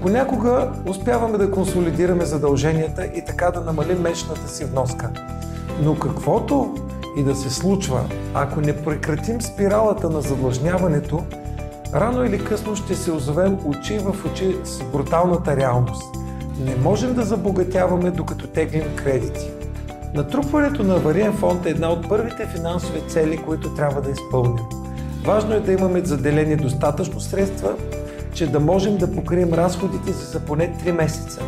Понякога успяваме да консолидираме задълженията и така да намалим месечната си вноска. Но каквото и да се случва, ако не прекратим спиралата на задлъжняването, рано или късно ще се озовем очи в очи с бруталната реалност. Не можем да забогатяваме докато теглим кредити. Натрупването на авариен фонд е една от първите финансови цели, които трябва да изпълним. Важно е да имаме заделени достатъчно средства, че да можем да покрием разходите си за поне 3 месеца.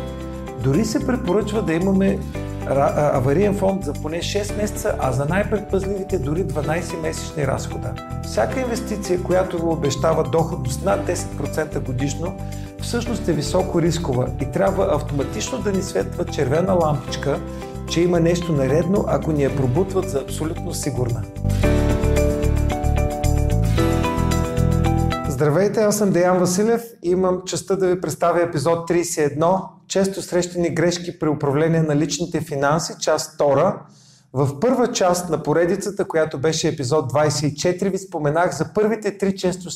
Дори се препоръчва да имаме авариен фонд за поне 6 месеца, а за най-предпазливите дори 12 месечни разхода. Всяка инвестиция, която ви обещава доходност над 10% годишно, всъщност е високо рискова и трябва автоматично да ни светва червена лампичка, че има нещо наредно, ако ни я пробутват за абсолютно сигурна. Здравейте, аз съм Деян Василев и имам честа да ви представя епизод 31 Често срещани грешки при управление на личните финанси, част 2. В първа част на поредицата, която беше епизод 24, ви споменах за първите три често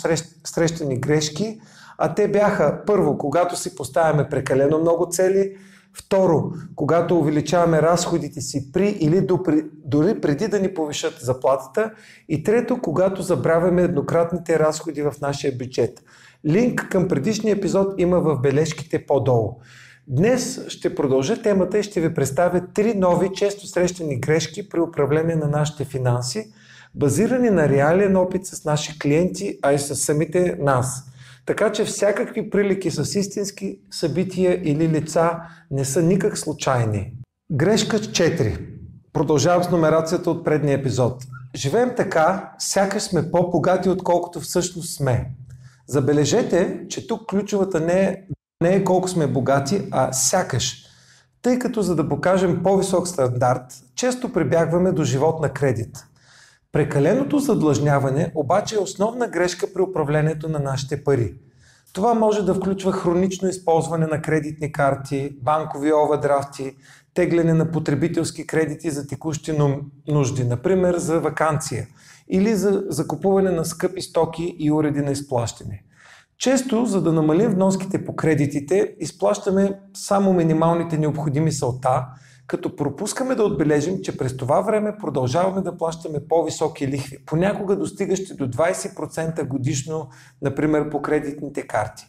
срещани грешки, а те бяха първо, когато си поставяме прекалено много цели, Второ, когато увеличаваме разходите си при или дори преди да ни повишат заплатата. И трето, когато забравяме еднократните разходи в нашия бюджет. Линк към предишния епизод има в бележките по-долу. Днес ще продължа темата и ще ви представя три нови, често срещани грешки при управление на нашите финанси, базирани на реален опит с наши клиенти, а и с самите нас – така че всякакви прилики с истински събития или лица не са никак случайни. Грешка 4. Продължавам с номерацията от предния епизод. Живеем така, сякаш сме по-богати, отколкото всъщност сме. Забележете, че тук ключовата не е, не е колко сме богати, а сякаш. Тъй като за да покажем по-висок стандарт, често прибягваме до живот на кредит. Прекаленото задлъжняване обаче е основна грешка при управлението на нашите пари. Това може да включва хронично използване на кредитни карти, банкови овerdрафти, тегляне на потребителски кредити за текущи нужди, например за вакансия или за закупуване на скъпи стоки и уреди на изплащане. Често, за да намалим вноските по кредитите, изплащаме само минималните необходими салта, като пропускаме да отбележим, че през това време продължаваме да плащаме по-високи лихви, понякога достигащи до 20% годишно, например по кредитните карти.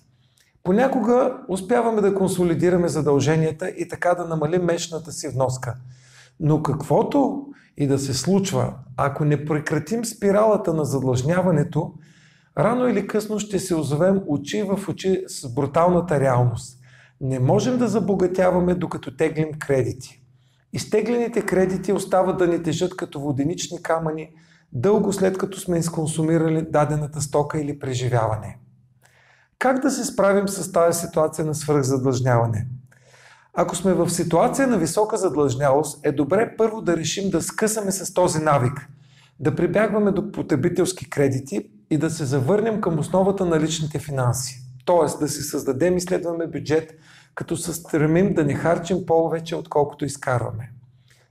Понякога успяваме да консолидираме задълженията и така да намалим месечната си вноска. Но каквото и да се случва, ако не прекратим спиралата на задлъжняването, рано или късно ще се озовем очи в очи с бруталната реалност. Не можем да забогатяваме докато теглим кредити. Изтеглените кредити остават да ни тежат като воденични камъни, дълго след като сме изконсумирали дадената стока или преживяване. Как да се справим с тази ситуация на свръхзадлъжняване? Ако сме в ситуация на висока задлъжнялост, е добре първо да решим да скъсаме с този навик, да прибягваме до потребителски кредити и да се завърнем към основата на личните финанси. Тоест да си създадем и следваме бюджет, като се стремим да не харчим повече, отколкото изкарваме.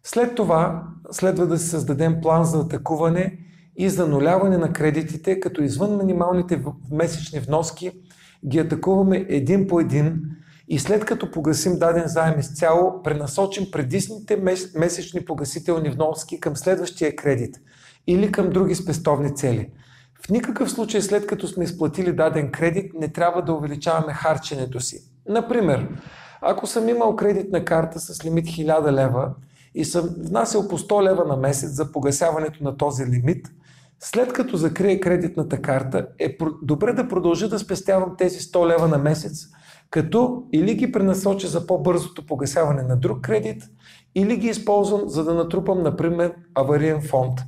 След това следва да си създадем план за атакуване и за нуляване на кредитите, като извън минималните месечни вноски ги атакуваме един по един и след като погасим даден заем изцяло, пренасочим предисните месечни погасителни вноски към следващия кредит или към други спестовни цели. В никакъв случай след като сме изплатили даден кредит, не трябва да увеличаваме харченето си. Например, ако съм имал кредитна карта с лимит 1000 лева и съм внасял по 100 лева на месец за погасяването на този лимит, след като закрия кредитната карта, е добре да продължа да спестявам тези 100 лева на месец, като или ги пренасоча за по-бързото погасяване на друг кредит, или ги използвам за да натрупам, например, авариен фонд.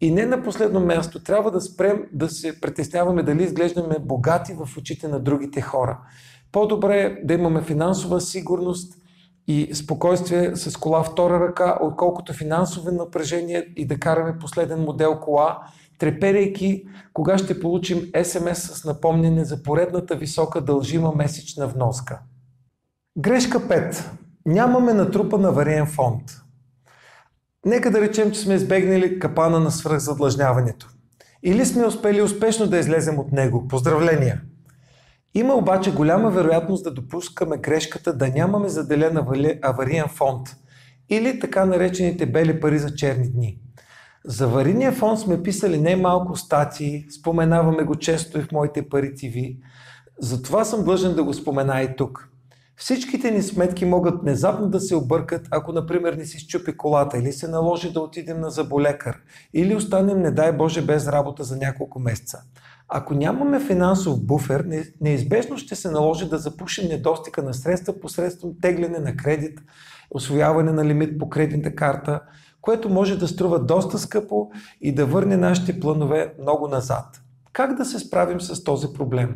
И не на последно място, трябва да спрем да се притесняваме дали изглеждаме богати в очите на другите хора. По-добре е да имаме финансова сигурност и спокойствие с кола втора ръка, отколкото финансово напрежение и да караме последен модел кола, треперейки кога ще получим СМС с напомнене за поредната висока дължима месечна вноска. Грешка 5. Нямаме натрупан вариен фонд. Нека да речем, че сме избегнали капана на свръхзадлъжняването. Или сме успели успешно да излезем от него. Поздравления! Има обаче голяма вероятност да допускаме грешката да нямаме заделен авариен фонд или така наречените бели пари за черни дни. За аварийния фонд сме писали не малко статии, споменаваме го често и в моите пари ТВ. Затова съм длъжен да го спомена и тук. Всичките ни сметки могат внезапно да се объркат, ако, например, не си щупи колата или се наложи да отидем на заболекар или останем, не дай Боже, без работа за няколко месеца. Ако нямаме финансов буфер, неизбежно ще се наложи да запушим недостига на средства посредством тегляне на кредит, освояване на лимит по кредитна карта, което може да струва доста скъпо и да върне нашите планове много назад. Как да се справим с този проблем?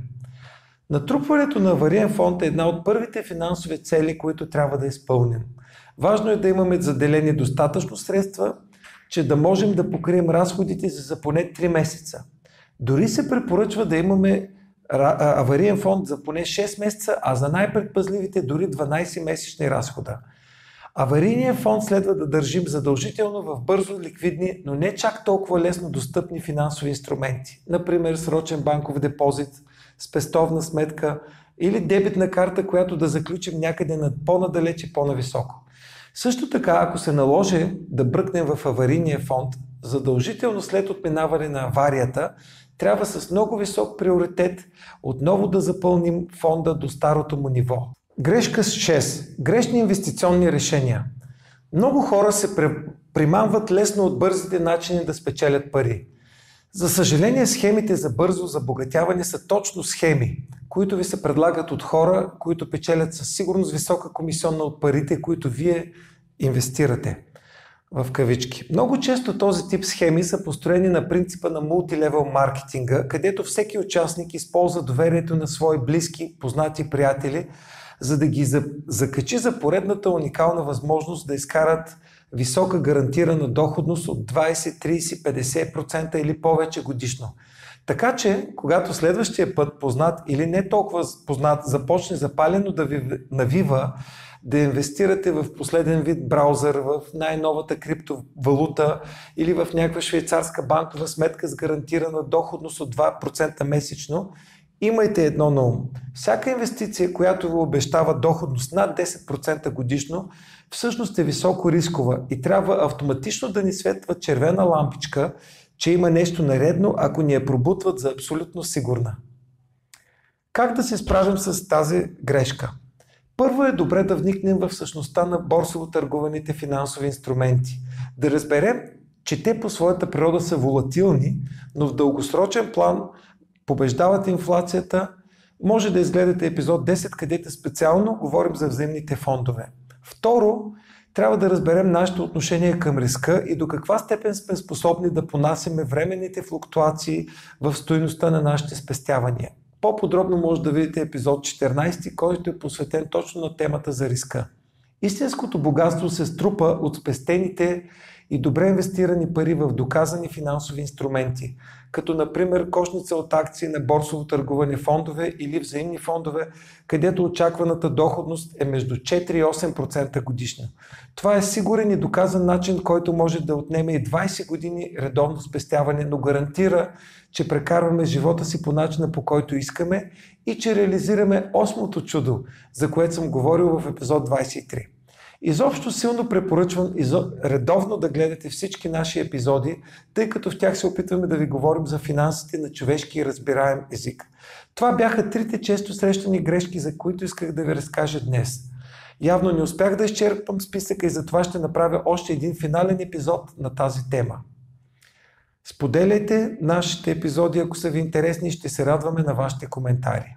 Натрупването на авариен фонд е една от първите финансови цели, които трябва да изпълним. Важно е да имаме заделени достатъчно средства, че да можем да покрием разходите за поне 3 месеца. Дори се препоръчва да имаме авариен фонд за поне 6 месеца, а за най-предпазливите дори 12 месечни разхода. Аварийния фонд следва да държим задължително в бързо ликвидни, но не чак толкова лесно достъпни финансови инструменти. Например, срочен банков депозит, спестовна сметка или дебитна карта, която да заключим някъде над по-надалеч и по-нависоко. Също така, ако се наложи да бръкнем в аварийния фонд, задължително след отминаване на аварията, трябва с много висок приоритет отново да запълним фонда до старото му ниво. Грешка с 6. Грешни инвестиционни решения. Много хора се примамват лесно от бързите начини да спечелят пари. За съжаление, схемите за бързо забогатяване са точно схеми, които ви се предлагат от хора, които печелят със сигурност висока комисионна от парите, които вие инвестирате в кавички. Много често този тип схеми са построени на принципа на мултилевел маркетинга, където всеки участник използва доверието на свои близки, познати приятели, за да ги закачи за поредната уникална възможност да изкарат висока гарантирана доходност от 20, 30, 50% или повече годишно. Така че, когато следващия път познат или не толкова познат започне запалено да ви навива да инвестирате в последен вид браузър, в най-новата криптовалута или в някаква швейцарска банкова сметка с гарантирана доходност от 2% месечно, имайте едно на ум. Всяка инвестиция, която ви обещава доходност над 10% годишно, всъщност е високо рискова и трябва автоматично да ни светва червена лампичка, че има нещо наредно, ако ни я пробутват за абсолютно сигурна. Как да се справим с тази грешка? Първо е добре да вникнем в същността на борсово търгуваните финансови инструменти. Да разберем, че те по своята природа са волатилни, но в дългосрочен план побеждават инфлацията. Може да изгледате епизод 10, където специално говорим за взаимните фондове. Второ, трябва да разберем нашето отношение към риска и до каква степен сме способни да понасяме временните флуктуации в стоеността на нашите спестявания. По-подробно може да видите епизод 14, който е посветен точно на темата за риска. Истинското богатство се струпа от спестените и добре инвестирани пари в доказани финансови инструменти, като например кошница от акции на борсово търгуване фондове или взаимни фондове, където очакваната доходност е между 4 и 8% годишно. Това е сигурен и доказан начин, който може да отнеме и 20 години редовно спестяване, но гарантира, че прекарваме живота си по начина по който искаме и че реализираме осмото чудо, за което съм говорил в епизод 23. Изобщо силно препоръчвам редовно да гледате всички наши епизоди, тъй като в тях се опитваме да ви говорим за финансите на човешки и разбираем език. Това бяха трите често срещани грешки, за които исках да ви разкажа днес. Явно не успях да изчерпам списъка и затова ще направя още един финален епизод на тази тема. Споделяйте нашите епизоди, ако са ви интересни, ще се радваме на вашите коментари.